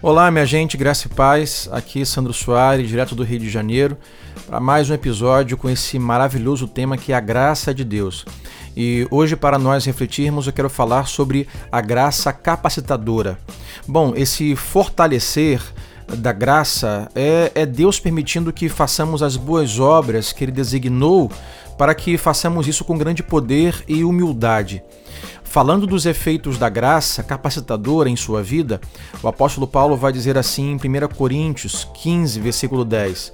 Olá, minha gente, graça e paz. Aqui Sandro Soares, direto do Rio de Janeiro, para mais um episódio com esse maravilhoso tema que é a graça de Deus. E hoje, para nós refletirmos, eu quero falar sobre a graça capacitadora. Bom, esse fortalecer da graça é, é Deus permitindo que façamos as boas obras que Ele designou para que façamos isso com grande poder e humildade. Falando dos efeitos da graça capacitadora em sua vida, o apóstolo Paulo vai dizer assim em 1 Coríntios 15, versículo 10: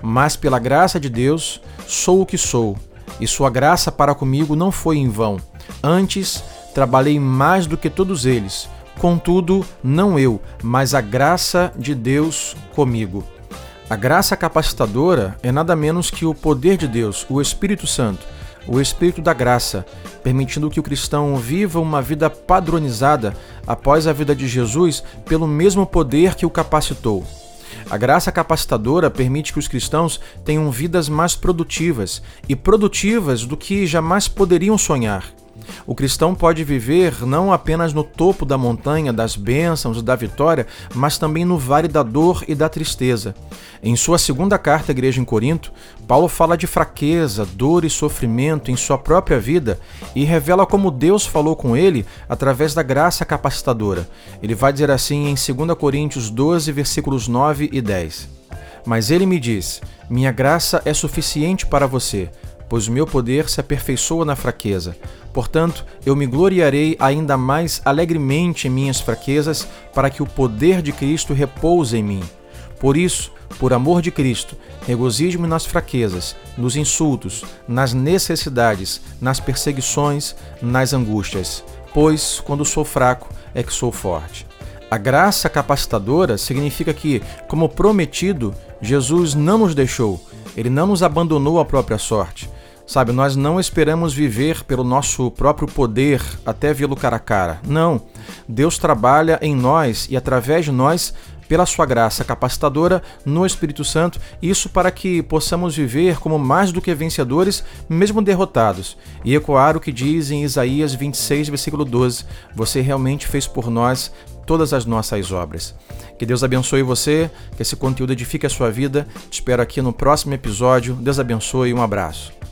Mas pela graça de Deus sou o que sou, e sua graça para comigo não foi em vão. Antes, trabalhei mais do que todos eles. Contudo, não eu, mas a graça de Deus comigo. A graça capacitadora é nada menos que o poder de Deus, o Espírito Santo o Espírito da Graça, permitindo que o cristão viva uma vida padronizada após a vida de Jesus pelo mesmo poder que o capacitou. A graça capacitadora permite que os cristãos tenham vidas mais produtivas e produtivas do que jamais poderiam sonhar. O cristão pode viver não apenas no topo da montanha das bênçãos e da vitória, mas também no vale da dor e da tristeza. Em sua segunda carta à igreja em Corinto, Paulo fala de fraqueza, dor e sofrimento em sua própria vida e revela como Deus falou com ele através da graça capacitadora. Ele vai dizer assim em 2 Coríntios 12, versículos 9 e 10. Mas ele me diz: Minha graça é suficiente para você pois o meu poder se aperfeiçoa na fraqueza. Portanto, eu me gloriarei ainda mais alegremente em minhas fraquezas, para que o poder de Cristo repouse em mim. Por isso, por amor de Cristo, regozijo-me nas fraquezas, nos insultos, nas necessidades, nas perseguições, nas angústias, pois quando sou fraco é que sou forte. A graça capacitadora significa que, como prometido, Jesus não nos deixou, ele não nos abandonou à própria sorte. Sabe, nós não esperamos viver pelo nosso próprio poder até vê-lo cara a cara. Não. Deus trabalha em nós e através de nós pela sua graça capacitadora no Espírito Santo, isso para que possamos viver como mais do que vencedores, mesmo derrotados, e ecoar o que diz em Isaías 26, versículo 12: Você realmente fez por nós todas as nossas obras. Que Deus abençoe você, que esse conteúdo edifique a sua vida. Te espero aqui no próximo episódio. Deus abençoe e um abraço.